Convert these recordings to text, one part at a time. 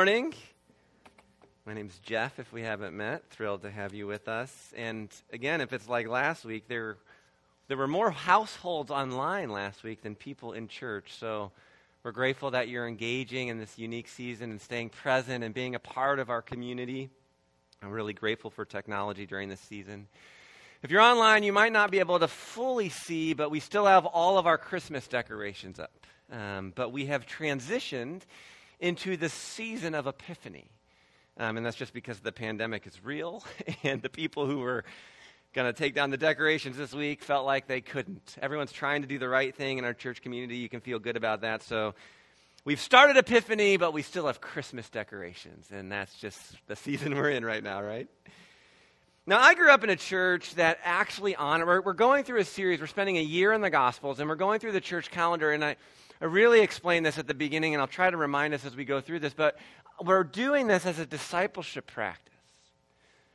morning. My name's Jeff, if we haven't met. Thrilled to have you with us. And again, if it's like last week, there, there were more households online last week than people in church. So we're grateful that you're engaging in this unique season and staying present and being a part of our community. I'm really grateful for technology during this season. If you're online, you might not be able to fully see, but we still have all of our Christmas decorations up. Um, but we have transitioned into the season of Epiphany. Um, and that's just because the pandemic is real, and the people who were going to take down the decorations this week felt like they couldn't. Everyone's trying to do the right thing in our church community. You can feel good about that. So we've started Epiphany, but we still have Christmas decorations, and that's just the season we're in right now, right? Now, I grew up in a church that actually honored, we're, we're going through a series, we're spending a year in the Gospels, and we're going through the church calendar, and I, I really explained this at the beginning, and I'll try to remind us as we go through this, but we're doing this as a discipleship practice.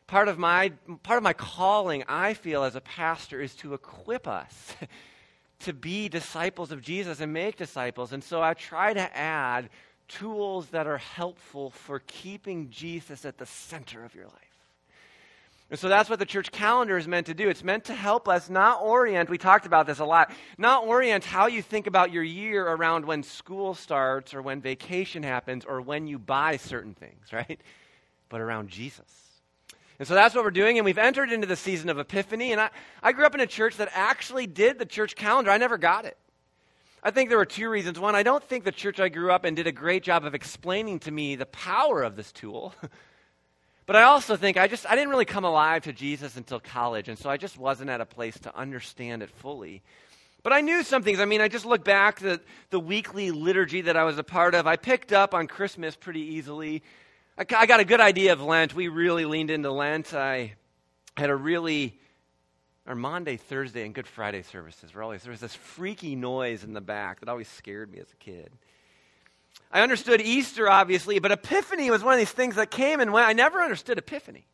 Part of my, part of my calling, I feel, as a pastor, is to equip us to be disciples of Jesus and make disciples. And so I try to add tools that are helpful for keeping Jesus at the center of your life. And so that's what the church calendar is meant to do. It's meant to help us not orient, we talked about this a lot, not orient how you think about your year around when school starts or when vacation happens or when you buy certain things, right? But around Jesus. And so that's what we're doing, and we've entered into the season of Epiphany. And I, I grew up in a church that actually did the church calendar. I never got it. I think there were two reasons. One, I don't think the church I grew up in did a great job of explaining to me the power of this tool. But I also think I just I didn't really come alive to Jesus until college, and so I just wasn't at a place to understand it fully. But I knew some things. I mean, I just look back the the weekly liturgy that I was a part of. I picked up on Christmas pretty easily. I, I got a good idea of Lent. We really leaned into Lent. I had a really our Maundy Thursday, and Good Friday services were always there was this freaky noise in the back that always scared me as a kid. I understood Easter, obviously, but Epiphany was one of these things that came and went. I never understood Epiphany.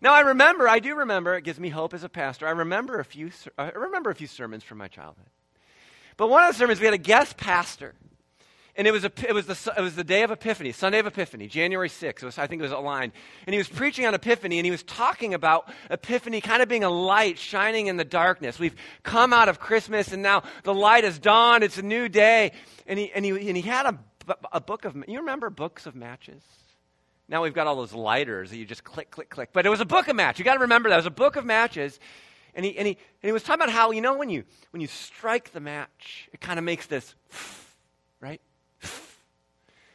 Now I remember, I do remember, it gives me hope as a pastor. I remember a few, I remember a few sermons from my childhood. But one of the sermons, we had a guest pastor. And it was, a, it, was the, it was the day of Epiphany, Sunday of Epiphany, January 6th. Was, I think it was aligned. And he was preaching on Epiphany, and he was talking about Epiphany kind of being a light shining in the darkness. We've come out of Christmas, and now the light has dawned. It's a new day. And he, and he, and he had a a book of, you remember books of matches? Now we've got all those lighters that you just click, click, click. But it was a book of matches. You got to remember that. It was a book of matches. And he, and, he, and he was talking about how, you know, when you, when you strike the match, it kind of makes this, right?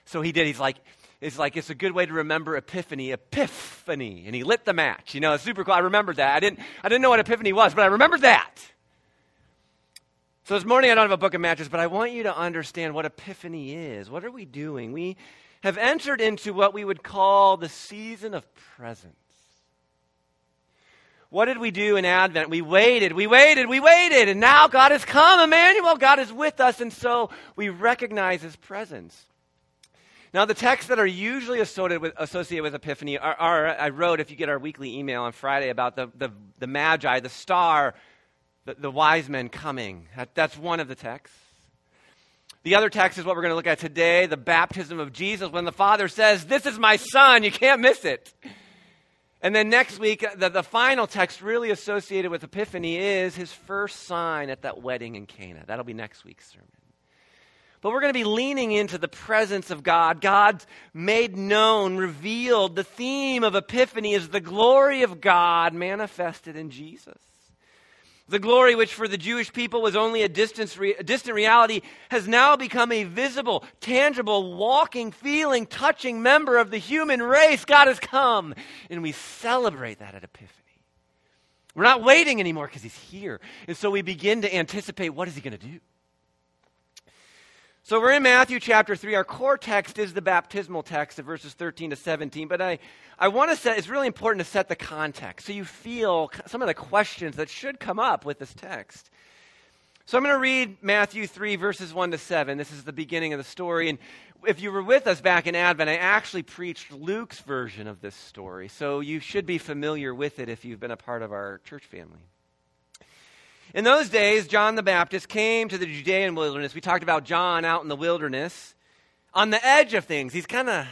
So he did. He's like, it's like it's a good way to remember Epiphany, Epiphany. And he lit the match. You know, it's super cool. I remembered that. I didn't, I didn't know what Epiphany was, but I remembered that. So this morning I don't have a book of matches, but I want you to understand what Epiphany is. What are we doing? We have entered into what we would call the season of presence. What did we do in Advent? We waited, we waited, we waited, and now God has come, Emmanuel. God is with us, and so we recognize his presence. Now, the texts that are usually associated with, associated with Epiphany are, are, I wrote, if you get our weekly email on Friday, about the, the, the Magi, the star the, the wise men coming. That, that's one of the texts. The other text is what we're going to look at today the baptism of Jesus, when the Father says, This is my Son, you can't miss it. And then next week, the, the final text really associated with Epiphany is his first sign at that wedding in Cana. That'll be next week's sermon. But we're going to be leaning into the presence of God. God's made known, revealed. The theme of Epiphany is the glory of God manifested in Jesus. The glory, which for the Jewish people was only a, distance, a distant reality, has now become a visible, tangible, walking, feeling, touching member of the human race. God has come. And we celebrate that at Epiphany. We're not waiting anymore because he's here. And so we begin to anticipate what is he going to do? So we're in Matthew chapter 3. Our core text is the baptismal text of verses 13 to 17. But I, I want to set, it's really important to set the context so you feel some of the questions that should come up with this text. So I'm going to read Matthew 3, verses 1 to 7. This is the beginning of the story. And if you were with us back in Advent, I actually preached Luke's version of this story. So you should be familiar with it if you've been a part of our church family. In those days, John the Baptist came to the Judean wilderness. We talked about John out in the wilderness on the edge of things. He's kind of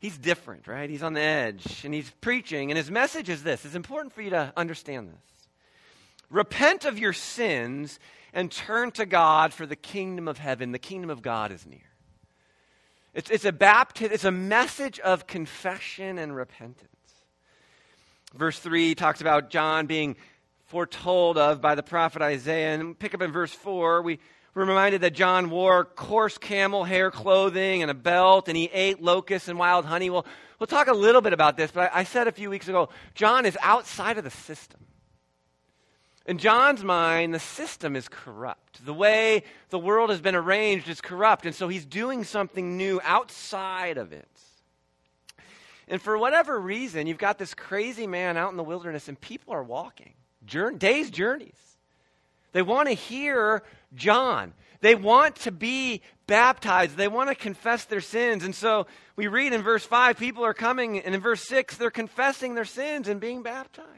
He's different, right? He's on the edge and he's preaching. And his message is this it's important for you to understand this. Repent of your sins and turn to God for the kingdom of heaven. The kingdom of God is near. It's, it's a baptism, it's a message of confession and repentance. Verse 3 talks about John being foretold of by the prophet Isaiah. And pick up in verse 4, we, we're reminded that John wore coarse camel hair clothing and a belt, and he ate locusts and wild honey. Well, we'll talk a little bit about this, but I, I said a few weeks ago John is outside of the system. In John's mind, the system is corrupt. The way the world has been arranged is corrupt, and so he's doing something new outside of it. And for whatever reason, you've got this crazy man out in the wilderness, and people are walking journey, days' journeys. They want to hear John. They want to be baptized. They want to confess their sins. And so we read in verse 5, people are coming, and in verse 6, they're confessing their sins and being baptized.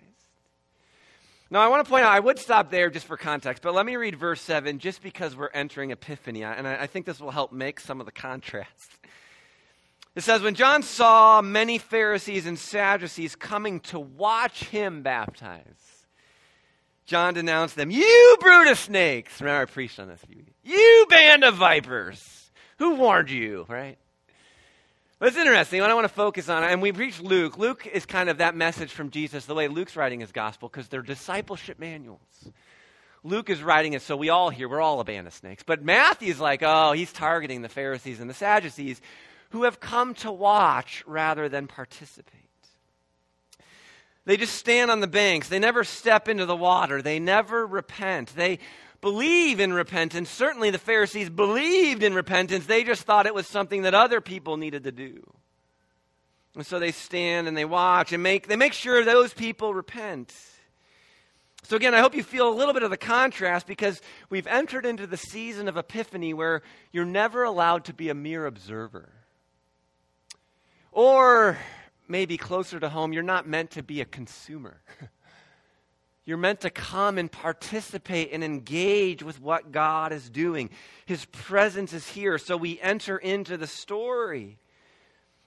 Now, I want to point out, I would stop there just for context, but let me read verse 7 just because we're entering Epiphany, and I, I think this will help make some of the contrast. It says, When John saw many Pharisees and Sadducees coming to watch him baptize, John denounced them. You brood of snakes. Remember, I preached on this. You band of vipers. Who warned you, right? But it's interesting. What I want to focus on, and we preach Luke. Luke is kind of that message from Jesus, the way Luke's writing his gospel, because they're discipleship manuals. Luke is writing it so we all hear, we're all a band of snakes. But Matthew's like, oh, he's targeting the Pharisees and the Sadducees who have come to watch rather than participate. They just stand on the banks. They never step into the water. They never repent. They believe in repentance. Certainly the Pharisees believed in repentance. They just thought it was something that other people needed to do. And so they stand and they watch and make, they make sure those people repent. So, again, I hope you feel a little bit of the contrast because we've entered into the season of Epiphany where you're never allowed to be a mere observer. Or maybe closer to home, you're not meant to be a consumer. You're meant to come and participate and engage with what God is doing. His presence is here, so we enter into the story.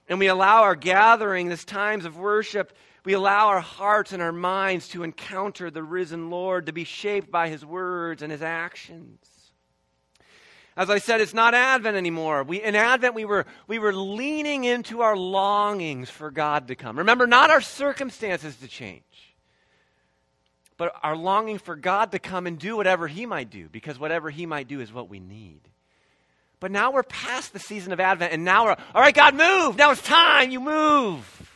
And we allow our gathering, this times of worship, we allow our hearts and our minds to encounter the risen Lord, to be shaped by his words and his actions. As I said, it's not Advent anymore. We, in Advent, we were, we were leaning into our longings for God to come. Remember, not our circumstances to change but our longing for God to come and do whatever He might do, because whatever He might do is what we need. But now we're past the season of Advent, and now we're, all right, God, move. Now it's time. You move.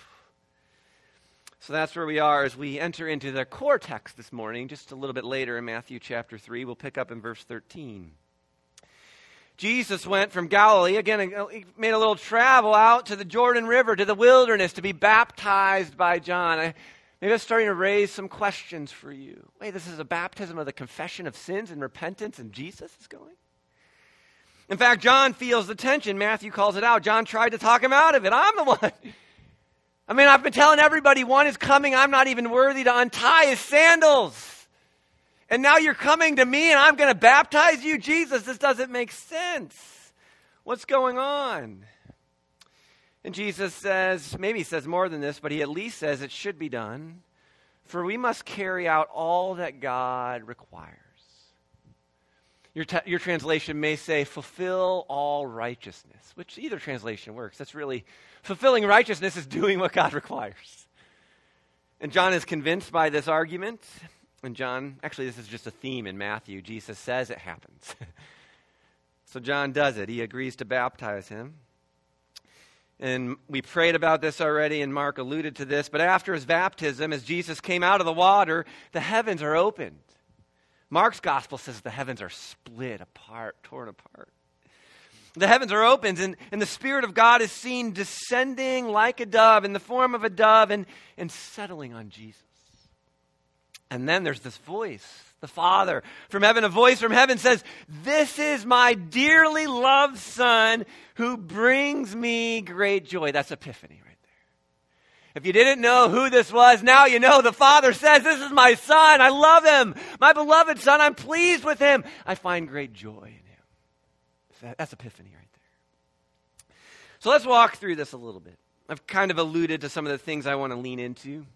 So that's where we are as we enter into the core text this morning, just a little bit later in Matthew chapter 3. We'll pick up in verse 13. Jesus went from Galilee, again, uh, he made a little travel out to the Jordan River, to the wilderness, to be baptized by John. I, Maybe that's starting to raise some questions for you. Wait, this is a baptism of the confession of sins and repentance, and Jesus is going? In fact, John feels the tension. Matthew calls it out. John tried to talk him out of it. I'm the one. I mean, I've been telling everybody one is coming. I'm not even worthy to untie his sandals. And now you're coming to me and I'm going to baptize you? Jesus, this doesn't make sense. What's going on? And Jesus says, maybe he says more than this, but he at least says it should be done. For we must carry out all that God requires. Your, your translation may say, fulfill all righteousness, which either translation works. That's really, fulfilling righteousness is doing what God requires. And John is convinced by this argument. And John, actually, this is just a theme in Matthew. Jesus says it happens. so John does it. He agrees to baptize him. And we prayed about this already, and Mark alluded to this. But after his baptism, as Jesus came out of the water, the heavens are opened. Mark's gospel says the heavens are split apart, torn apart. The heavens are opened, and, and the Spirit of God is seen descending like a dove in the form of a dove and, and settling on Jesus. And then there's this voice the Father. From heaven, a voice from heaven says, This is my dearly loved Son who brings me great joy. That's Epiphany right there. If you didn't know who this was, now you know. The Father says, This is my Son. I love him. My beloved Son. I'm pleased with him. I find great joy in him. That's Epiphany right there. So let's walk through this a little bit. I've kind of alluded to some of the things I want to lean into.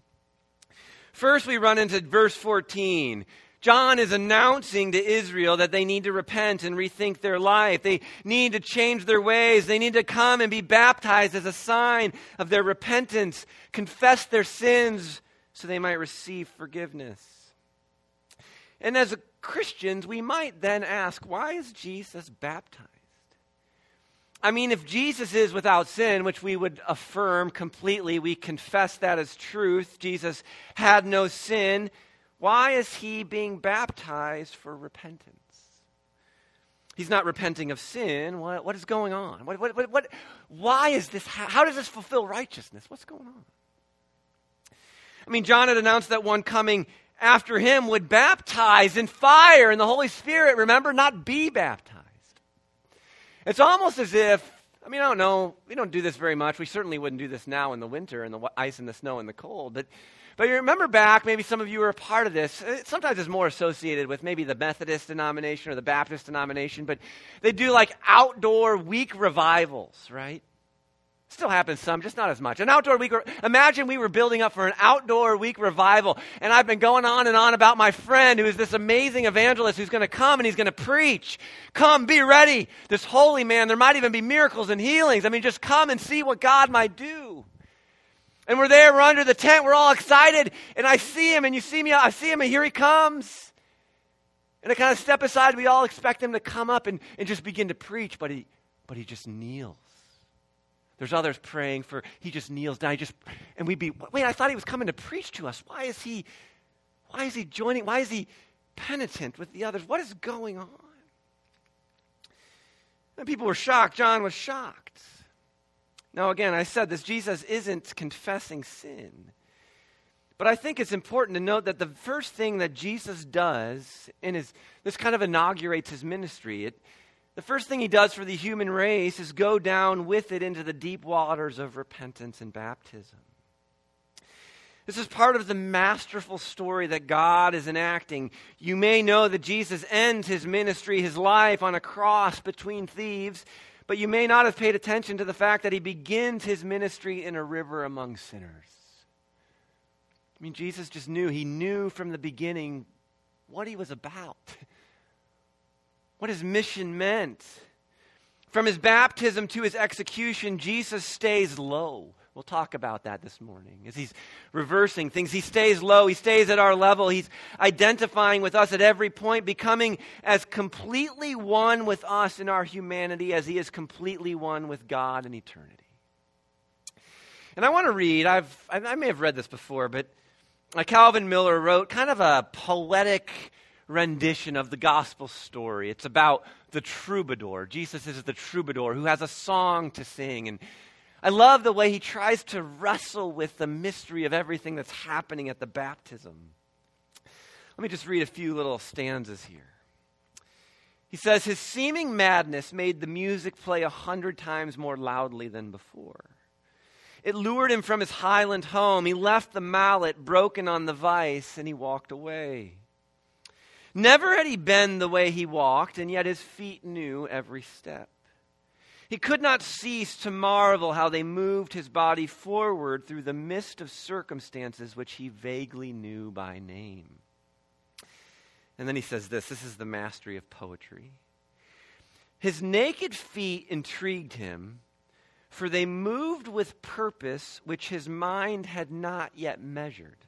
First, we run into verse 14. John is announcing to Israel that they need to repent and rethink their life. They need to change their ways. They need to come and be baptized as a sign of their repentance, confess their sins so they might receive forgiveness. And as Christians, we might then ask, why is Jesus baptized? I mean, if Jesus is without sin, which we would affirm completely, we confess that as truth, Jesus had no sin, why is he being baptized for repentance? He's not repenting of sin. What, what is going on? What, what, what, why is this? How, how does this fulfill righteousness? What's going on? I mean, John had announced that one coming after him would baptize in fire and the Holy Spirit, remember, not be baptized. It's almost as if, I mean, I don't know, we don't do this very much. We certainly wouldn't do this now in the winter and the ice and the snow and the cold. But, but you remember back, maybe some of you were a part of this. Uh, sometimes it's more associated with maybe the Methodist denomination or the Baptist denomination, but they do like outdoor week revivals, right? Still happens some, just not as much. An outdoor week. Imagine we were building up for an outdoor week revival, and I've been going on and on about my friend who is this amazing evangelist who's going to come and he's going to preach. Come, be ready. This holy man. There might even be miracles and healings. I mean, just come and see what God might do. And we're there, we're under the tent, we're all excited, and I see him, and you see me, I see him, and here he comes. And I kind of step aside. We all expect him to come up and, and just begin to preach, but he, but he just kneels. There's others praying for, he just kneels down. He just, and we'd be, wait, I thought he was coming to preach to us. Why is he, why is he joining, why is he penitent with the others? What is going on? And people were shocked. John was shocked. Now, again, I said this Jesus isn't confessing sin. But I think it's important to note that the first thing that Jesus does in his, this kind of inaugurates his ministry. It, the first thing he does for the human race is go down with it into the deep waters of repentance and baptism. This is part of the masterful story that God is enacting. You may know that Jesus ends his ministry, his life, on a cross between thieves, but you may not have paid attention to the fact that he begins his ministry in a river among sinners. I mean, Jesus just knew, he knew from the beginning what he was about. what his mission meant. From his baptism to his execution, Jesus stays low. We'll talk about that this morning as he's reversing things. He stays low. He stays at our level. He's identifying with us at every point, becoming as completely one with us in our humanity as he is completely one with God in eternity. And I want to read, I've, I may have read this before, but uh, Calvin Miller wrote kind of a poetic rendition of the gospel story. It's about the troubadour. Jesus is the troubadour who has a song to sing. And I love the way he tries to wrestle with the mystery of everything that's happening at the baptism. Let me just read a few little stanzas here. He says, His seeming madness made the music play a hundred times more loudly than before. It lured him from his highland home. He left the mallet broken on the vice, and he walked away. Never had he been the way he walked, and yet his feet knew every step. He could not cease to marvel how they moved his body forward through the mist of circumstances which he vaguely knew by name. And then he says this this is the mastery of poetry. His naked feet intrigued him, for they moved with purpose which his mind had not yet measured.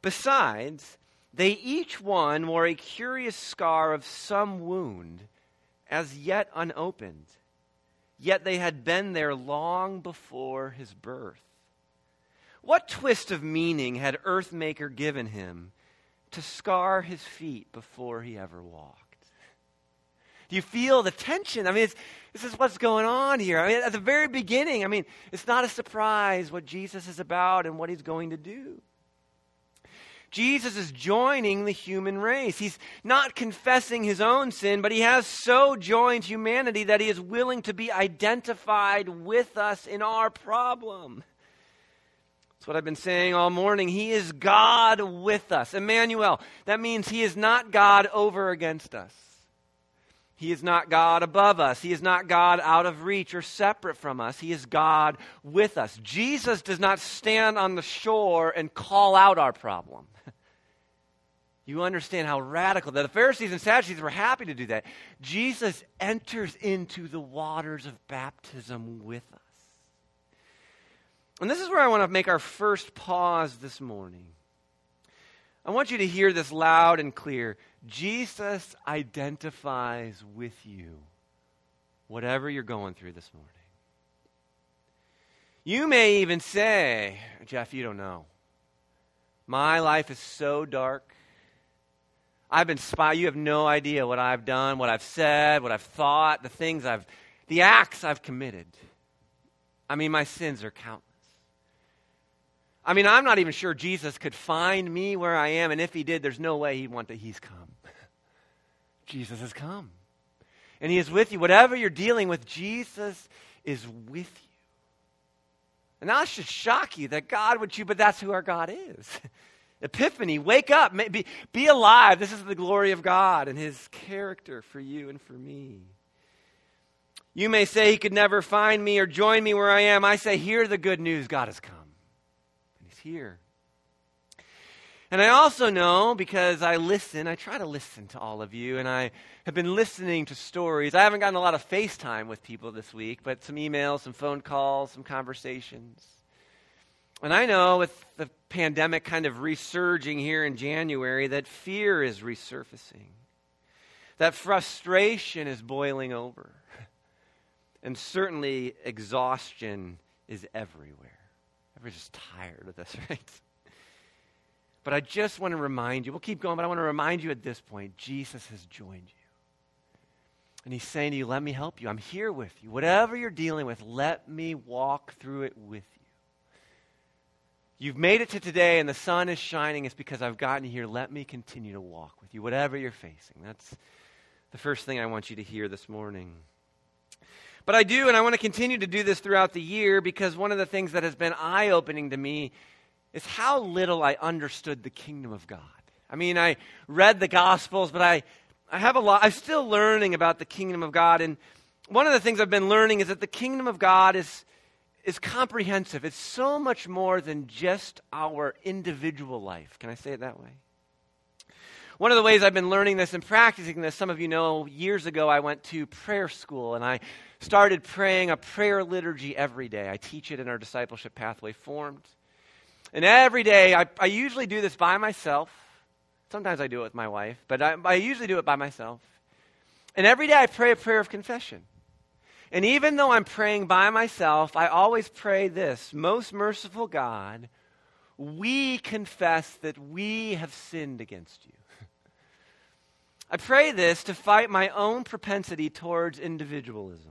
Besides, they each one wore a curious scar of some wound, as yet unopened, yet they had been there long before his birth. What twist of meaning had Earthmaker given him to scar his feet before he ever walked? Do you feel the tension? I mean, this is what's going on here. I mean, at the very beginning, I mean, it's not a surprise what Jesus is about and what he's going to do. Jesus is joining the human race. He's not confessing his own sin, but he has so joined humanity that he is willing to be identified with us in our problem. That's what I've been saying all morning. He is God with us. Emmanuel. That means he is not God over against us. He is not God above us. He is not God out of reach or separate from us. He is God with us. Jesus does not stand on the shore and call out our problem. You understand how radical that the Pharisees and Sadducees were happy to do that. Jesus enters into the waters of baptism with us. And this is where I want to make our first pause this morning. I want you to hear this loud and clear. Jesus identifies with you, whatever you're going through this morning. You may even say, Jeff, you don't know. My life is so dark. I've been spy. You have no idea what I've done, what I've said, what I've thought, the things I've, the acts I've committed. I mean, my sins are countless. I mean, I'm not even sure Jesus could find me where I am, and if he did, there's no way he'd want that he's come. Jesus has come. And he is with you. Whatever you're dealing with, Jesus is with you. And that should shock you that God would you, but that's who our God is. Epiphany, wake up, be, be alive. This is the glory of God and his character for you and for me. You may say he could never find me or join me where I am. I say, hear the good news. God has come And he's here. And I also know because I listen, I try to listen to all of you, and I have been listening to stories. I haven't gotten a lot of FaceTime with people this week, but some emails, some phone calls, some conversations. And I know with the pandemic kind of resurging here in January that fear is resurfacing, that frustration is boiling over, and certainly exhaustion is everywhere. We're just tired of this, right? But I just want to remind you, we'll keep going, but I want to remind you at this point Jesus has joined you. And he's saying to you, Let me help you. I'm here with you. Whatever you're dealing with, let me walk through it with you. You've made it to today and the sun is shining. It's because I've gotten here. Let me continue to walk with you, whatever you're facing. That's the first thing I want you to hear this morning. But I do, and I want to continue to do this throughout the year because one of the things that has been eye opening to me is how little I understood the kingdom of God. I mean, I read the Gospels, but I, I have a lot, I'm still learning about the kingdom of God. And one of the things I've been learning is that the kingdom of God is, is comprehensive. It's so much more than just our individual life. Can I say it that way? One of the ways I've been learning this and practicing this, some of you know, years ago I went to prayer school and I started praying a prayer liturgy every day. I teach it in our discipleship pathway formed. And every day, I, I usually do this by myself. Sometimes I do it with my wife, but I, I usually do it by myself. And every day I pray a prayer of confession. And even though I'm praying by myself, I always pray this Most merciful God, we confess that we have sinned against you. I pray this to fight my own propensity towards individualism.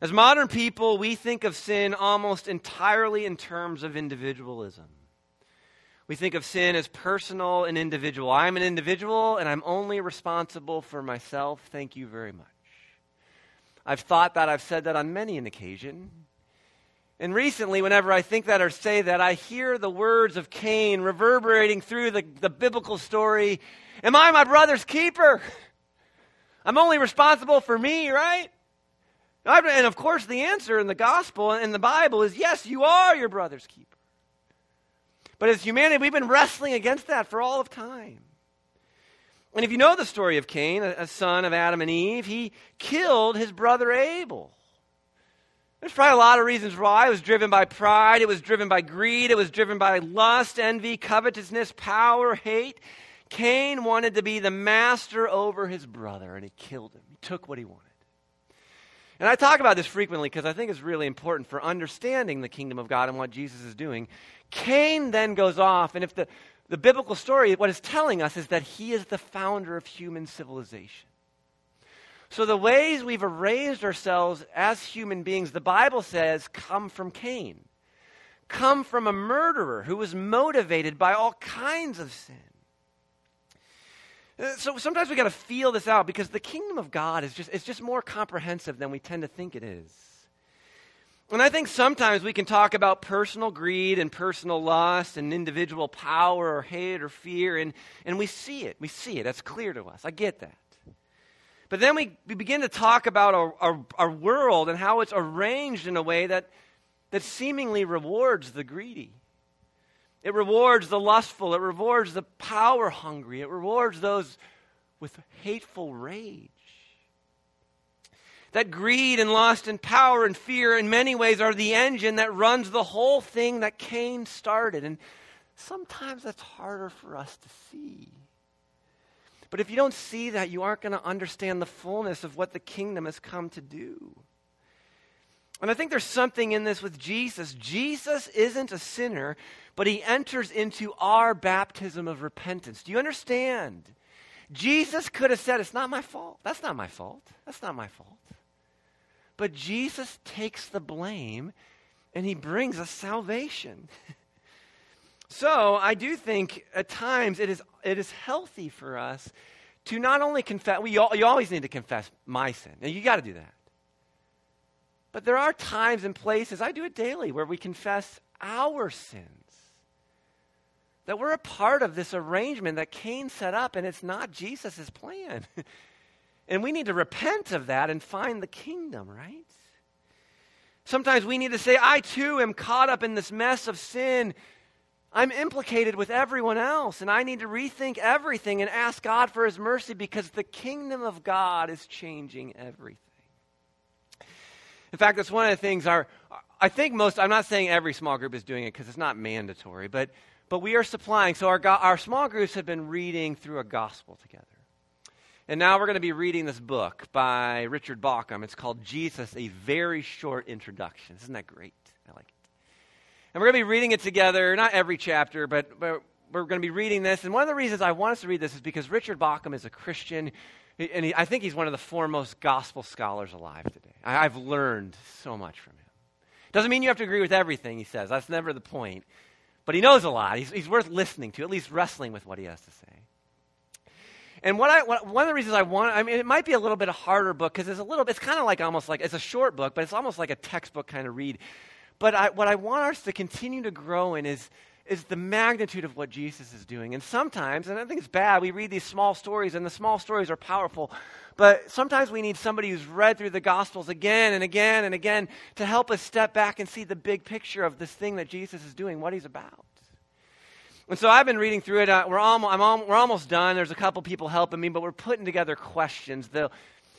As modern people, we think of sin almost entirely in terms of individualism. We think of sin as personal and individual. I'm an individual and I'm only responsible for myself. Thank you very much. I've thought that, I've said that on many an occasion. And recently, whenever I think that or say that, I hear the words of Cain reverberating through the, the biblical story Am I my brother's keeper? I'm only responsible for me, right? And of course, the answer in the gospel and in the Bible is yes, you are your brother's keeper. But as humanity, we've been wrestling against that for all of time. And if you know the story of Cain, a son of Adam and Eve, he killed his brother Abel. There's probably a lot of reasons why. It was driven by pride, it was driven by greed, it was driven by lust, envy, covetousness, power, hate. Cain wanted to be the master over his brother, and he killed him. He took what he wanted. And I talk about this frequently because I think it's really important for understanding the kingdom of God and what Jesus is doing. Cain then goes off, and if the, the biblical story, what it's telling us is that he is the founder of human civilization. So the ways we've arranged ourselves as human beings, the Bible says, come from Cain, come from a murderer who was motivated by all kinds of sin. Uh, so sometimes we got to feel this out because the kingdom of God is just, it's just more comprehensive than we tend to think it is. And I think sometimes we can talk about personal greed and personal lust and individual power or hate or fear, and, and we see it. We see it. That's clear to us. I get that. But then we, we begin to talk about our, our, our world and how it's arranged in a way that, that seemingly rewards the greedy. It rewards the lustful. It rewards the power hungry. It rewards those with hateful rage. That greed and lust and power and fear, in many ways, are the engine that runs the whole thing that Cain started. And sometimes that's harder for us to see. But if you don't see that, you aren't going to understand the fullness of what the kingdom has come to do. And I think there's something in this with Jesus. Jesus isn't a sinner, but he enters into our baptism of repentance. Do you understand? Jesus could have said, It's not my fault. That's not my fault. That's not my fault. But Jesus takes the blame and he brings us salvation. So I do think at times it is, it is healthy for us to not only confess, we all, you always need to confess my sin. Now, you got to do that. But there are times and places, I do it daily, where we confess our sins. That we're a part of this arrangement that Cain set up, and it's not Jesus' plan. and we need to repent of that and find the kingdom, right? Sometimes we need to say, I too am caught up in this mess of sin I'm implicated with everyone else, and I need to rethink everything and ask God for His mercy because the kingdom of God is changing everything. In fact, that's one of the things our, I think most, I'm not saying every small group is doing it because it's not mandatory, but, but we are supplying. So our, our small groups have been reading through a gospel together. And now we're going to be reading this book by Richard Bauckham. It's called Jesus, a very short introduction. Isn't that great? I like it. And we're going to be reading it together, not every chapter, but, but we're going to be reading this. And one of the reasons I want us to read this is because Richard Bauckham is a Christian, and he, I think he's one of the foremost gospel scholars alive today. I, I've learned so much from him. Doesn't mean you have to agree with everything he says, that's never the point. But he knows a lot. He's, he's worth listening to, at least wrestling with what he has to say. And what I, what, one of the reasons I want, I mean, it might be a little bit harder book because it's a little, it's kind of like almost like, it's a short book, but it's almost like a textbook kind of read. But I, what I want us to continue to grow in is, is the magnitude of what Jesus is doing. And sometimes, and I think it's bad, we read these small stories, and the small stories are powerful. But sometimes we need somebody who's read through the Gospels again and again and again to help us step back and see the big picture of this thing that Jesus is doing, what he's about. And so I've been reading through it. Uh, we're, almost, I'm we're almost done. There's a couple people helping me, but we're putting together questions.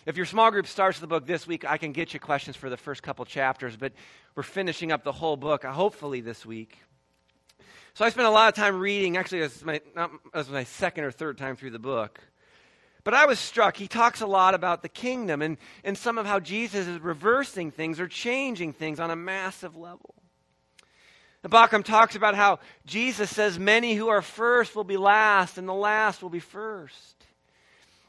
If your small group starts the book this week, I can get you questions for the first couple chapters, but we're finishing up the whole book, uh, hopefully this week. So I spent a lot of time reading. Actually, was my, not, was my second or third time through the book. But I was struck. He talks a lot about the kingdom and, and some of how Jesus is reversing things or changing things on a massive level. The talks about how Jesus says, Many who are first will be last, and the last will be first.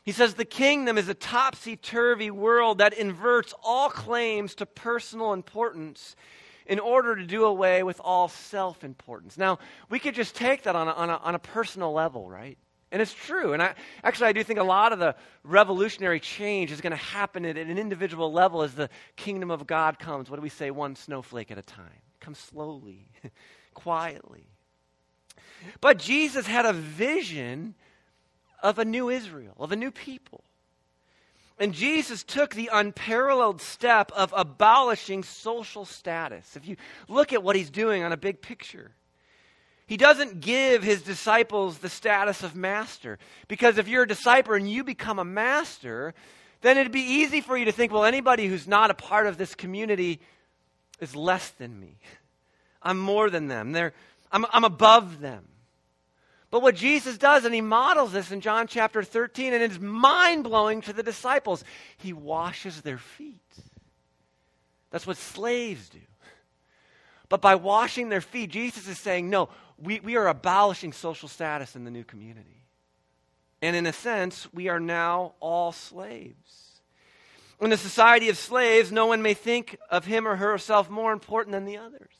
He says the kingdom is a topsy turvy world that inverts all claims to personal importance in order to do away with all self importance. Now, we could just take that on a, on, a, on a personal level, right? And it's true. And I, actually, I do think a lot of the revolutionary change is going to happen at an individual level as the kingdom of God comes. What do we say? One snowflake at a time. It comes slowly, quietly. But Jesus had a vision of a new Israel, of a new people. And Jesus took the unparalleled step of abolishing social status. If you look at what he's doing on a big picture, he doesn't give his disciples the status of master. Because if you're a disciple and you become a master, then it'd be easy for you to think, well, anybody who's not a part of this community is less than me. I'm more than them. They're, I'm, I'm above them. But what Jesus does, and he models this in John chapter 13, and it's mind blowing to the disciples, he washes their feet. That's what slaves do. But by washing their feet, Jesus is saying, no, we, we are abolishing social status in the new community. And in a sense, we are now all slaves. In a society of slaves, no one may think of him or herself more important than the others.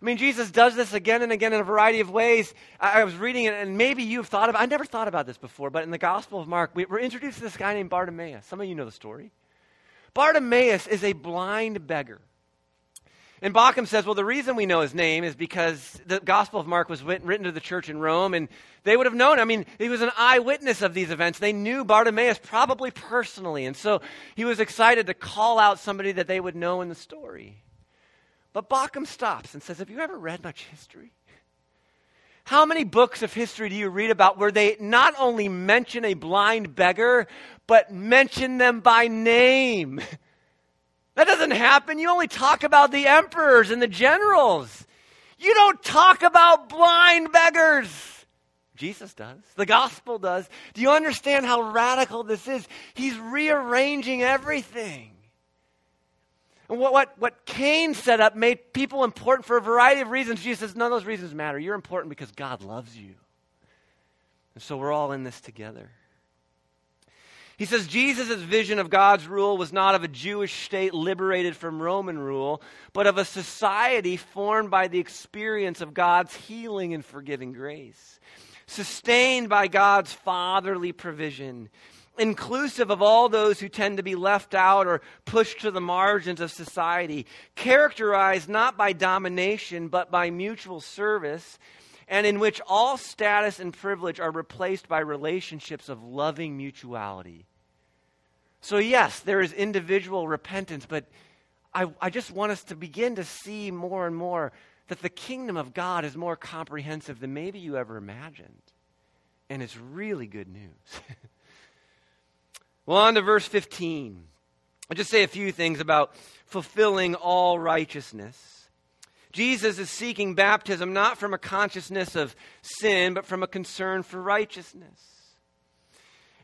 I mean, Jesus does this again and again in a variety of ways. I, was reading it, and maybe you've thought it. I never thought about this before, but in the Gospel of Mark, we, we're introduced to this guy named Bartimaeus. Some of you know the story. Bartimaeus is a blind beggar. And Bauckham says, well, the reason we know his name is because the Gospel of Mark was written to the church in Rome, and they would have known. I mean, he was an eyewitness of these events. They knew Bartimaeus probably personally, and so he was excited to call out somebody that they would know in the story. But Bauckham stops and says, Have you ever read much history? How many books of history do you read about where they not only mention a blind beggar, but mention them by name? That doesn't happen. You only talk about the emperors and the generals. You don't talk about blind beggars. Jesus does. The gospel does. Do you understand how radical this is? He's rearranging everything. And what, what, what Cain set up made people important for a variety of reasons. Jesus says, none of those reasons matter. You're important because God loves you. And so we're all in this together. He says Jesus' vision of God's rule was not of a Jewish state liberated from Roman rule, but of a society formed by the experience of God's healing and forgiving grace, sustained by God's fatherly provision, inclusive of all those who tend to be left out or pushed to the margins of society, characterized not by domination, but by mutual service and in which all status and privilege are replaced by relationships of loving mutuality. So, yes, there is individual repentance, but I, I just want us to begin to see more and more that the kingdom of God is more comprehensive than maybe you ever imagined. And it's really good news. well, on to verse 15. I'll just say a few things about fulfilling all righteousness. Jesus is seeking baptism not from a consciousness of sin, but from a concern for righteousness.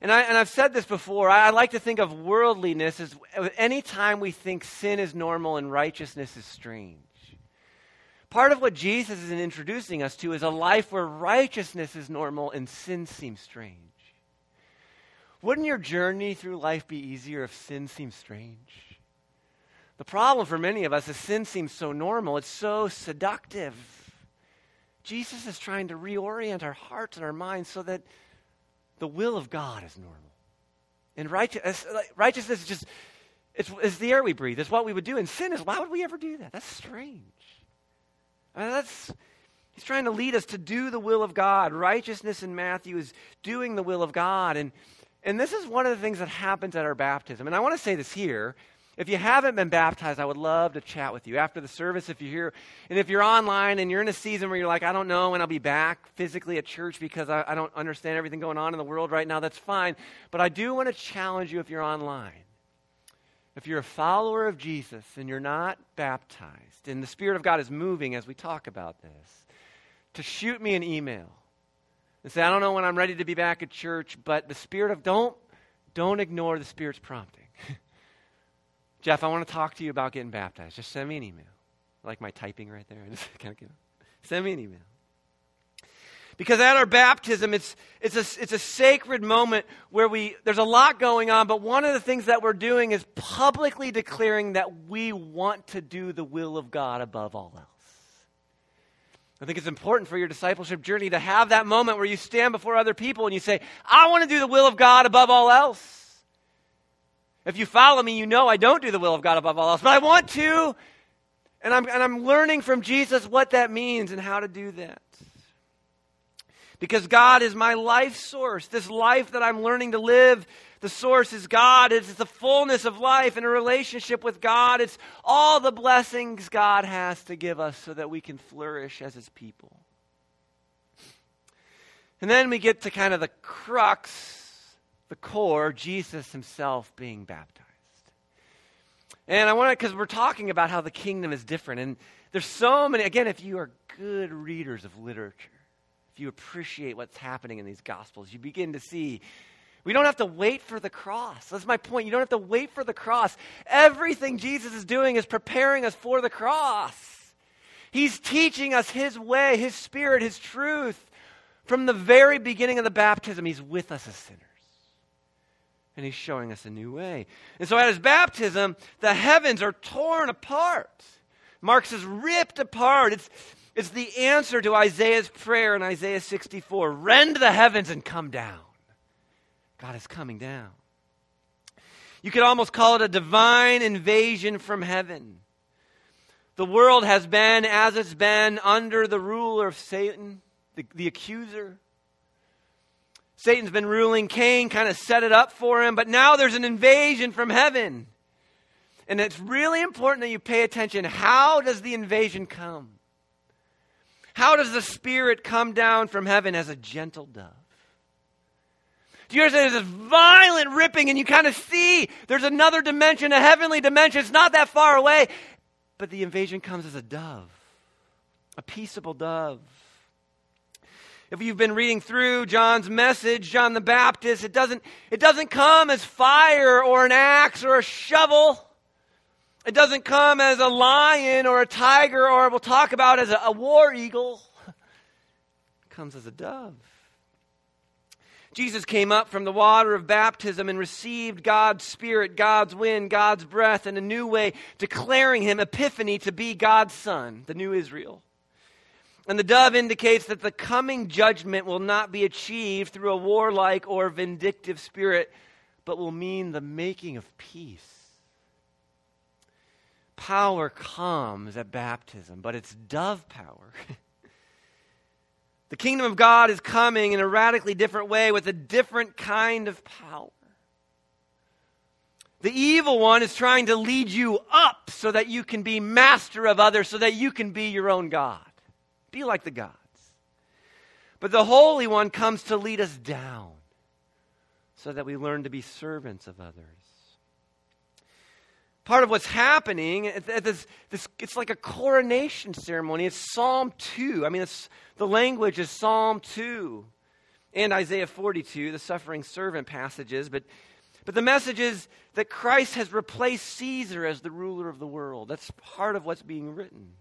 And, I, and I've said this before. I, I like to think of worldliness as any time we think sin is normal and righteousness is strange. Part of what Jesus is introducing us to is a life where righteousness is normal and sin seems strange. Wouldn't your journey through life be easier if sin seems strange? The problem for many of us is sin seems so normal, it's so seductive. Jesus is trying to reorient our hearts and our minds so that the will of God is normal. And righteous, righteousness is just, it's, it's the air we breathe. It's what we would do. And sin is, why would we ever do that? That's strange. I mean, that's, he's trying to lead us to do the will of God. Righteousness in Matthew is doing the will of God. And, and this is one of the things that happens at our baptism. And I want to say this here if you haven't been baptized, I would love to chat with you after the service. If you're here, and if you're online and you're in a season where you're like, I don't know when I'll be back physically at church because I, I don't understand everything going on in the world right now, that's fine. But I do want to challenge you if you're online. If you're a follower of Jesus and you're not baptized, and the Spirit of God is moving as we talk about this, to shoot me an email and say, I don't know when I'm ready to be back at church, but the Spirit of, don't, don't ignore the Spirit's prompting. Jeff, I want to talk to you about getting baptized. Just send me an email. I like my typing right there. Kind of, send me an email. Because at our baptism, it's, it's, a, it's a sacred moment where we, there's a lot going on, but one of the things that we're doing is publicly declaring that we want to do the will of God above all else. I think it's important for your discipleship journey to have that moment where you stand before other people and you say, I want to do the will of God above all else. If you follow me, you know I don't do the will of God above all else, but I want to. And I'm, and I'm learning from Jesus what that means and how to do that. Because God is my life source. This life that I'm learning to live, the source is God. It's the fullness of life and a relationship with God. It's all the blessings God has to give us so that we can flourish as His people. And then we get to kind of the crux the core, Jesus himself being baptized. And I want to, because we're talking about how the kingdom is different. And there's so many, again, if you are good readers of literature, if you appreciate what's happening in these gospels, you begin to see we don't have to wait for the cross. That's my point. You don't have to wait for the cross. Everything Jesus is doing is preparing us for the cross. He's teaching us His way, His Spirit, His truth. From the very beginning of the baptism, He's with us as sinners and he's showing us a new way. And so at his baptism, the heavens are torn apart. Mark says, ripped apart. It's, it's the answer to Isaiah's prayer in Isaiah 64 rend the heavens and come down. God is coming down. You could almost call it a divine invasion from heaven. The world has been, as it's been, under the ruler of Satan, the, the accuser. Satan's been ruling. Cain kind of set it up for him, but now there's an invasion from heaven. And it's really important that you pay attention. How does the invasion come? How does the Spirit come down from heaven as a gentle dove? Do you understand? There's this violent ripping, and you kind of see there's another dimension, a heavenly dimension. It's not that far away. But the invasion comes as a dove, a peaceable dove. If you've been reading through John's message, John the Baptist, it doesn't, it doesn't come as fire or an axe or a shovel. It doesn't come as a lion or a tiger or we'll talk about as a, a war eagle. It comes as a dove. Jesus came up from the water of baptism and received God's Spirit, God's wind, God's breath in a new way, declaring him, Epiphany, to be God's Son, the new Israel. And the dove indicates that the coming judgment will not be achieved through a warlike or vindictive spirit, but will mean the making of peace. Power comes at baptism, but it's dove power. The kingdom of God is coming in a radically different way with a different kind of power. The evil one is trying to lead you up so that you can be master of others, so that you can be your own God. Be like the gods. But the Holy One comes to lead us down so that we learn to be servants of others part of what's happening. This, this, it's like a coronation ceremony. It's Psalm 2. I mean, the language is Psalm 2 and Isaiah 42, the suffering servant passages. But, but the message is that Christ has replaced Caesar as the ruler of the world. That's part of what's being written.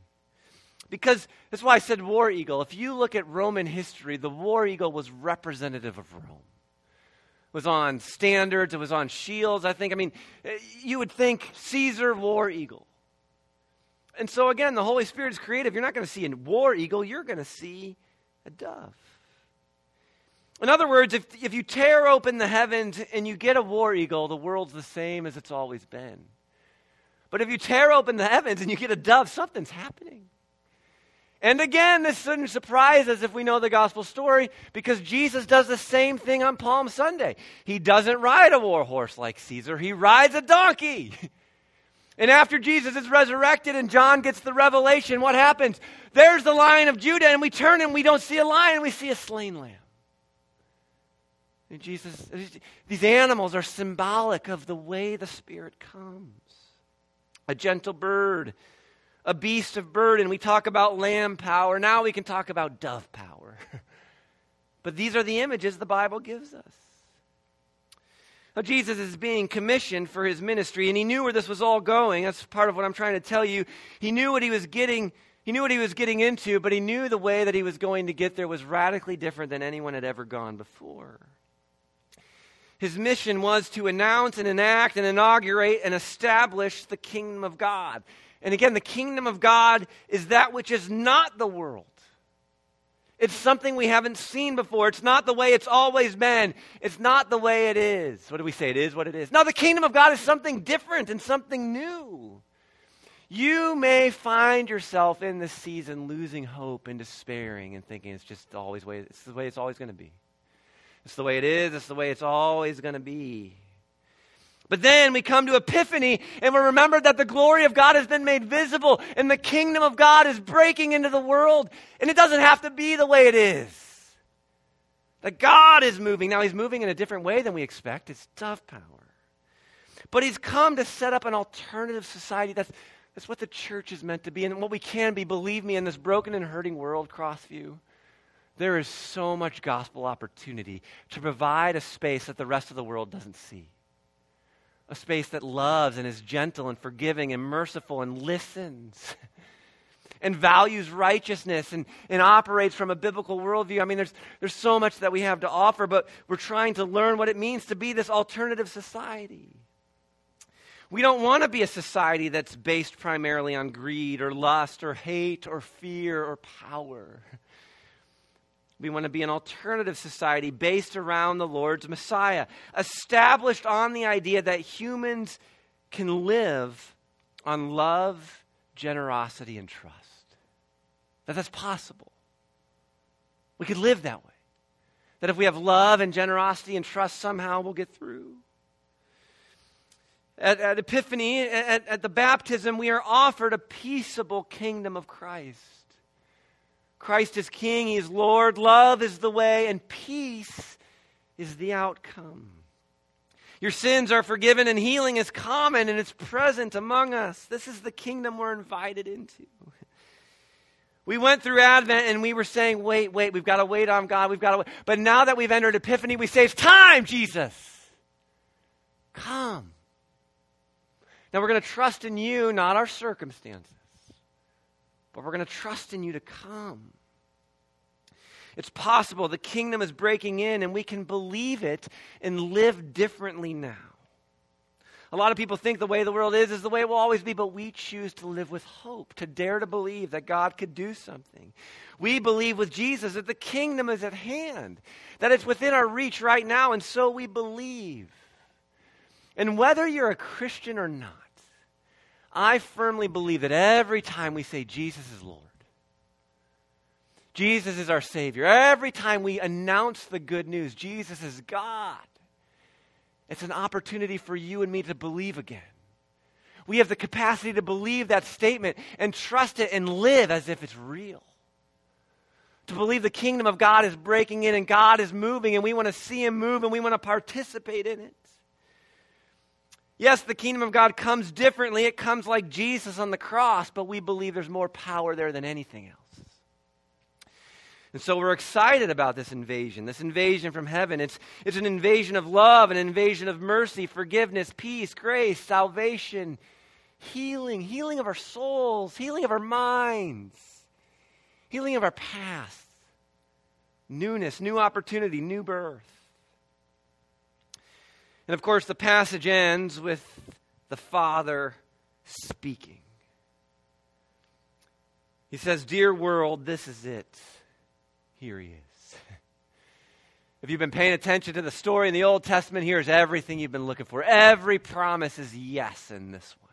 Because that's why I said war eagle. If you look at Roman history, the war eagle was representative of Rome It was on standards, it was on shields. I think, I mean, eh, you would think Caesar, war eagle. And so, again, the Holy Spirit is creative. You're not going to see a war eagle, you're going to see a dove. In other words, if, if you tear open the heavens and you get a war eagle, the world's the same as it's always been. But if you tear open the heavens and you get a dove, something's happening. And again, this shouldn't surprise us if we know the gospel story because Jesus does the same thing on Palm Sunday. He doesn't ride a war horse like Caesar, he rides a donkey. And after Jesus is resurrected and John gets the revelation, what happens? There's the lion of Judah, and we turn and we don't see a lion, we see a slain lamb. And Jesus, these animals are symbolic of the way the Spirit comes. A gentle bird a beast of burden. We talk about lamb power. Now we can talk about dove power. but these are the images the Bible gives us. Now, Jesus is being commissioned for his ministry, and he knew where this was all going. That's part of what I'm trying to tell you. He knew what he was getting. He knew what he was getting into, but he knew the way that he was going to get there was radically different than anyone had ever gone before. His mission was to announce and enact and inaugurate and establish the kingdom of God. And again, the kingdom of God is that which is not the world. It's something we haven't seen before. It's not the way it's always been. It's not the way it is. What do we say? It is what it is. Now, the kingdom of God is something different and something new. You may find yourself in this season losing hope and despairing and thinking it's just always way, it's the way it's always going to be. It's the way it is. It's the way it's always going to be. But then we come to Epiphany and we remember that the glory of God has been made visible and the kingdom of God is breaking into the world. And it doesn't have to be the way it is. That God is moving. Now, He's moving in a different way than we expect. It's dove power. But He's come to set up an alternative society. That's, that's what the church is meant to be and what we can be. Believe me, in this broken and hurting world, Crossview, there is so much gospel opportunity to provide a space that the rest of the world doesn't see a space that loves and is gentle and forgiving and merciful and listens and values righteousness and, and operates from a biblical worldview. I mean, there's, there's so much that we have to offer, but we're trying to learn what it means to be this alternative society. We don't want to be a society that's based primarily on greed or lust or hate or fear or power. We want to be an alternative society based around the Lord's Messiah, established on the idea that humans can live on love, generosity and trust. That that's possible. We could live that way. That if we have love and generosity and trust, somehow we'll get through. At, at Epiphany, at, at the baptism, we are offered a peaceable kingdom of Christ. Christ is King, He is Lord, love is the way, and peace is the outcome. Your sins are forgiven, and healing is common and it's present among us. This is the kingdom we're invited into. We went through Advent and we were saying, wait, wait, we've got to wait on God, we've got to wait. But now that we've entered Epiphany, we say, it's time, Jesus. Come. Now we're going to trust in you, not our circumstances, but we're going to trust in you to come. It's possible. The kingdom is breaking in, and we can believe it and live differently now. A lot of people think the way the world is is the way it will always be, but we choose to live with hope, to dare to believe that God could do something. We believe with Jesus that the kingdom is at hand, that it's within our reach right now, and so we believe. And whether you're a Christian or not, I firmly believe that every time we say Jesus is Lord, Jesus is our Savior. Every time we announce the good news, Jesus is God, it's an opportunity for you and me to believe again. We have the capacity to believe that statement and trust it and live as if it's real. To believe the kingdom of God is breaking in and God is moving and we want to see Him move and we want to participate in it. Yes, the kingdom of God comes differently. It comes like Jesus on the cross, but we believe there's more power there than anything else. And so we're excited about this invasion, this invasion from heaven. It's, it's an invasion of love, an invasion of mercy, forgiveness, peace, grace, salvation, healing, healing of our souls, healing of our minds, healing of our past, newness, new opportunity, new birth. And of course, the passage ends with the Father speaking. He says, Dear world, this is it here he is. If you've been paying attention to the story in the Old Testament, here's everything you've been looking for. Every promise is yes in this one.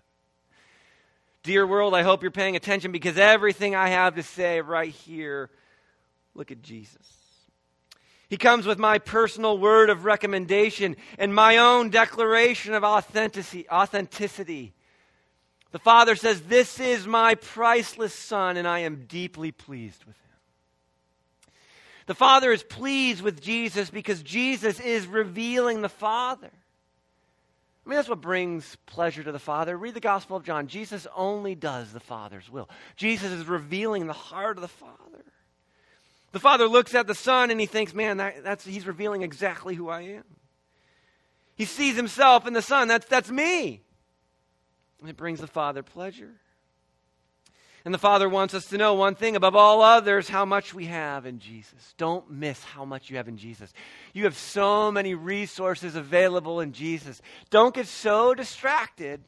Dear world, I hope you're paying attention because everything I have to say right here, look at Jesus. He comes with my personal word of recommendation and my own declaration of authenticity. The Father says, This is my priceless Son, and I am deeply pleased with him. The Father is pleased with Jesus because Jesus is revealing the Father. I mean, that's what brings pleasure to the Father. Read the Gospel of John. Jesus only does the Father's will. Jesus is revealing the heart of the Father. The Father looks at the Son and he thinks, man, that, that's, he's revealing exactly who I am. He sees himself in the Son. That's, that's me. And it brings the Father pleasure. And the Father wants us to know one thing above all others how much we have in Jesus. Don't miss how much you have in Jesus. You have so many resources available in Jesus. Don't get so distracted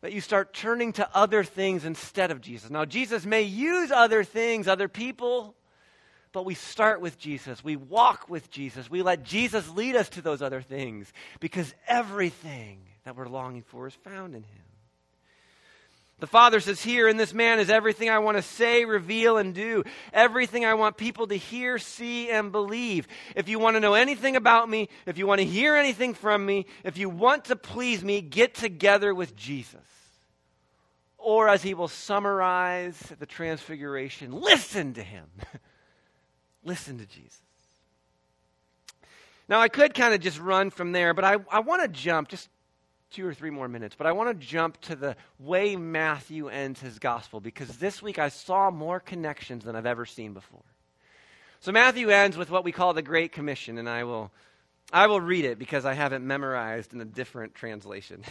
that you start turning to other things instead of Jesus. Now, Jesus may use other things, other people, but we start with Jesus. We walk with Jesus. We let Jesus lead us to those other things because everything that we're longing for is found in Him. The Father says, Here in this man is everything I want to say, reveal, and do. Everything I want people to hear, see, and believe. If you want to know anything about me, if you want to hear anything from me, if you want to please me, get together with Jesus. Or as he will summarize the transfiguration, listen to him. listen to Jesus. Now, I could kind of just run from there, but I, I want to jump just two or three more minutes, but I want to jump to the way Matthew ends his gospel because this week I saw more connections than I've ever seen before. So Matthew ends with what we call the Great Commission, and I will, I will read it because I have it memorized in a different translation.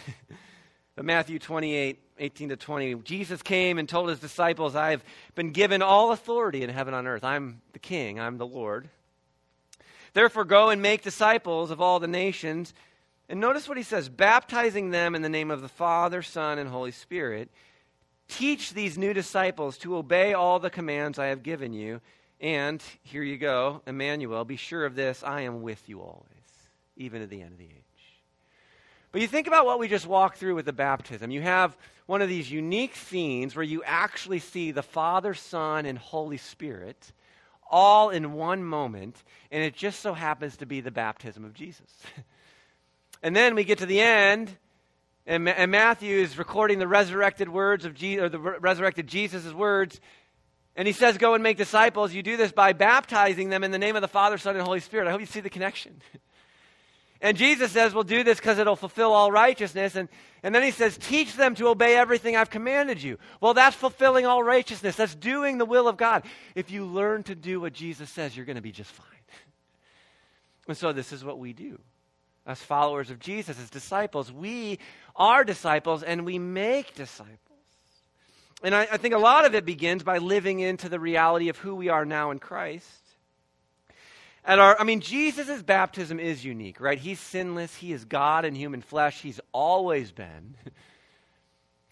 but Matthew 28, 18 to 20, Jesus came and told his disciples, I have been given all authority in heaven and on earth. I'm the king, I'm the Lord. Therefore, go and make disciples of all the nations and notice what he says baptizing them in the name of the Father, Son, and Holy Spirit. Teach these new disciples to obey all the commands I have given you. And here you go, Emmanuel, be sure of this I am with you always, even to the end of the age. But you think about what we just walked through with the baptism. You have one of these unique scenes where you actually see the Father, Son, and Holy Spirit all in one moment, and it just so happens to be the baptism of Jesus. and then we get to the end, and, and Matthew is recording the resurrected words of Jesus, or the re- resurrected Jesus' words, and he says, Go and make disciples. You do this by baptizing them in the name of the Father, Son, and Holy Spirit. I hope you see the connection. and Jesus says, We'll do this because it'll fulfill all righteousness. And, and then he says, Teach them to obey everything I've commanded you. Well, that's fulfilling all righteousness. That's doing the will of God. If you learn to do what Jesus says, you're going to be just fine. and so this is what we do. As followers of Jesus, as disciples, we are disciples and we make disciples. And I, I think a lot of it begins by living into the reality of who we are now in Christ. At our, I mean, Jesus' baptism is unique, right? He's sinless. He is God in human flesh. He's always been.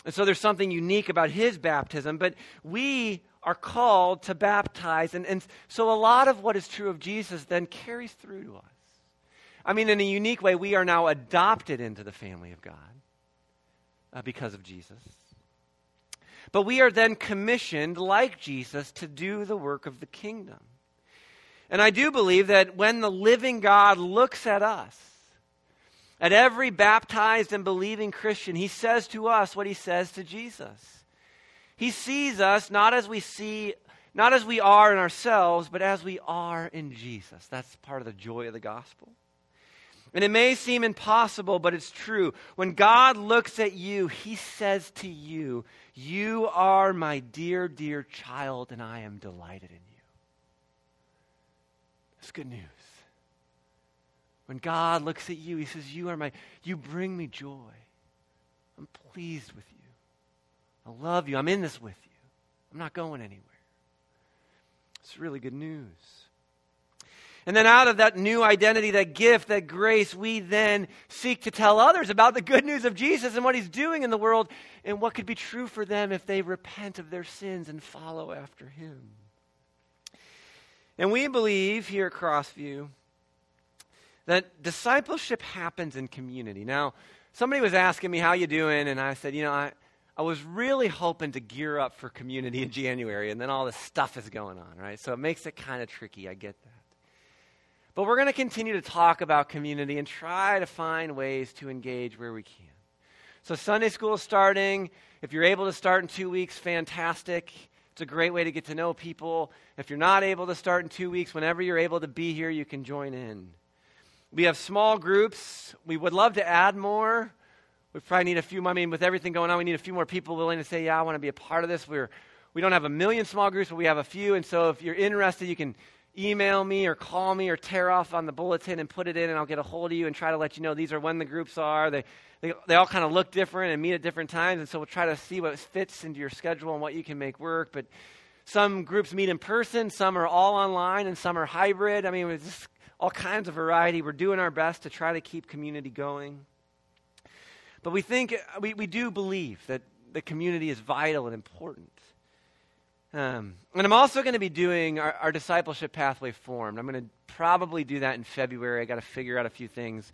And so there's something unique about his baptism, but we are called to baptize. And, and so a lot of what is true of Jesus then carries through to us. I mean, in a unique way, we are now adopted into the family of God uh, because of Jesus. But we are then commissioned, like Jesus, to do the work of the kingdom. And I do believe that when the living God looks at us, at every baptized and believing Christian, he says to us what he says to Jesus. He sees us not as we see not as we are in ourselves, but as we are in Jesus. That's part of the joy of the gospel. And it may seem impossible, but it's true. When God looks at you, he says to you, You are my dear, dear child, and I am delighted in you. That's good news. When God looks at you, he says, You are my, you bring me joy. I'm pleased with you. I love you. I'm in this with you. I'm not going anywhere. It's really good news. And then out of that new identity, that gift, that grace, we then seek to tell others about the good news of Jesus and what he's doing in the world and what could be true for them if they repent of their sins and follow after him. And we believe here at Crossview that discipleship happens in community. Now, somebody was asking me, how you doing? And I said, you know, I, I was really hoping to gear up for community in January, and then all this stuff is going on, right? So it makes it kind of tricky. I get that. But we're going to continue to talk about community and try to find ways to engage where we can. So, Sunday school is starting. If you're able to start in two weeks, fantastic. It's a great way to get to know people. If you're not able to start in two weeks, whenever you're able to be here, you can join in. We have small groups. We would love to add more. We probably need a few. I mean, with everything going on, we need a few more people willing to say, "Yeah, I want to be a part of this." We're we don't have a million small groups, but we have a few. And so, if you're interested, you can email me or call me or tear off on the bulletin and put it in, and I'll get a hold of you and try to let you know these are when the groups are. They, they, they all kind of look different and meet at different times, and so we'll try to see what fits into your schedule and what you can make work. But some groups meet in person, some are all online, and some are hybrid. I mean, it's just all kinds of variety. We're doing our best to try to keep community going. But we think, we, we do believe that the community is vital and important. Um, and I'm also going to be doing our, our, discipleship pathway formed. I'm going to probably do that in February. I got to figure out a few things.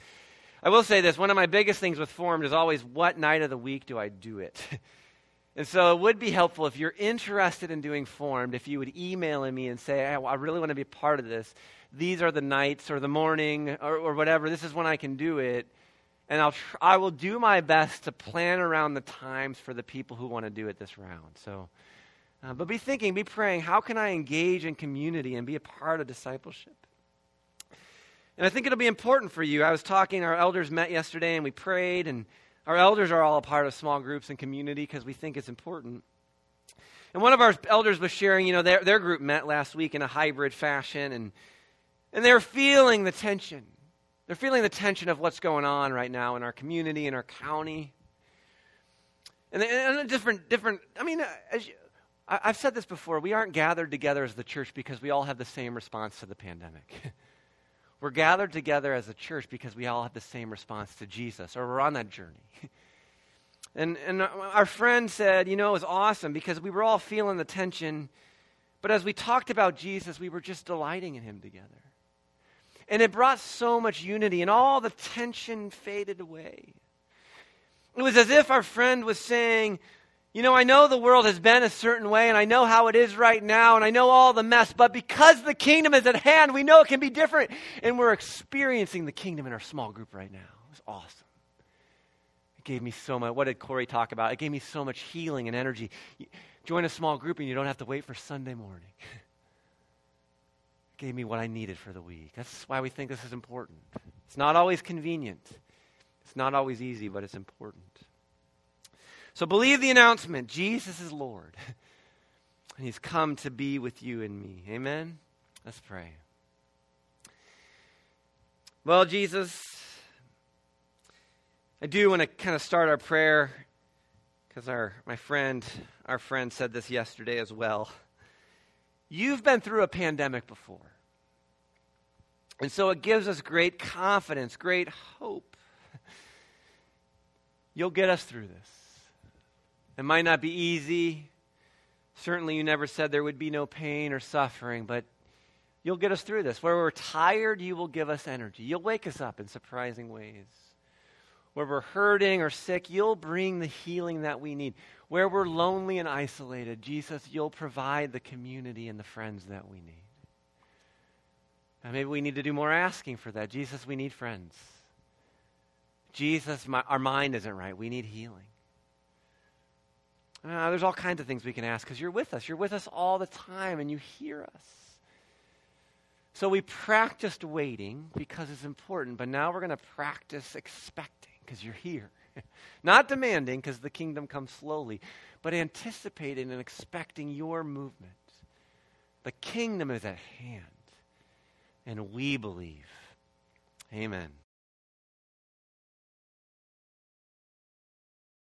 I will say this one of my biggest things with formed is always what night of the week do I do it? and so it would be helpful if you're interested in doing formed, if you would email me and say, hey, I really want to be part of this. These are the nights or the morning or, or whatever. This is when I can do it. And I'll tr- I will do my best to plan around the times for the people who want to do it this round. So uh, but be thinking, be praying, how can I engage in community and be a part of discipleship? And I think it'll be important for you. I was talking, our elders met yesterday and we prayed, and our elders are all a part of small groups and community because we think it's important. And one of our elders was sharing, you know, their, their group met last week in a hybrid fashion, and, and they're feeling the tension. They're feeling the tension of what's going on right now in our community, in our county. And, and different, different, I mean, as you, I, have said this before. We aren't gathered together as the church because we all have the same response to the pandemic. we're gathered together as a church because we all have the same response to Jesus, or we're on that journey. and, and our friend said, you know, it was awesome because we were all feeling the tension. But as we talked about Jesus, we were just delighting in him together. And it brought so much unity, and all the tension faded away. It was as if our friend was saying, You know, I know the world has been a certain way, and I know how it is right now, and I know all the mess, but because the kingdom is at hand, we know it can be different. And we're experiencing the kingdom in our small group right now. It was awesome. It gave me so much. What did Corey talk about? It gave me so much healing and energy. Join a small group, and you don't have to wait for Sunday morning. it gave me what I needed for the week. That's why we think this is important. It's not always convenient. It's not always easy, but it's important. So believe the announcement Jesus is Lord. And he's come to be with you and me. Amen? Let's pray. Well, Jesus, I do want to kind of start our prayer because our my friend, our friend said this yesterday as well. You've been through a pandemic before. And so it gives us great confidence, great hope. You'll get us through this. It might not be easy. Certainly, you never said there would be no pain or suffering, but you'll get us through this. Where we're tired, you will give us energy. You'll wake us up in surprising ways. Where we're hurting or sick, you'll bring the healing that we need. Where we're lonely and isolated, Jesus, you'll provide the community and the friends that we need. And maybe we need to do more asking for that. Jesus, we need friends. Jesus, my, our mind isn't right. We need healing. Uh, there's all kinds of things we can ask because you're with us. You're with us all the time and you hear us. So we practiced waiting because it's important, but now we're going to practice expecting because you're here. Not demanding because the kingdom comes slowly, but anticipating and expecting your movement. The kingdom is at hand, and we believe. Amen.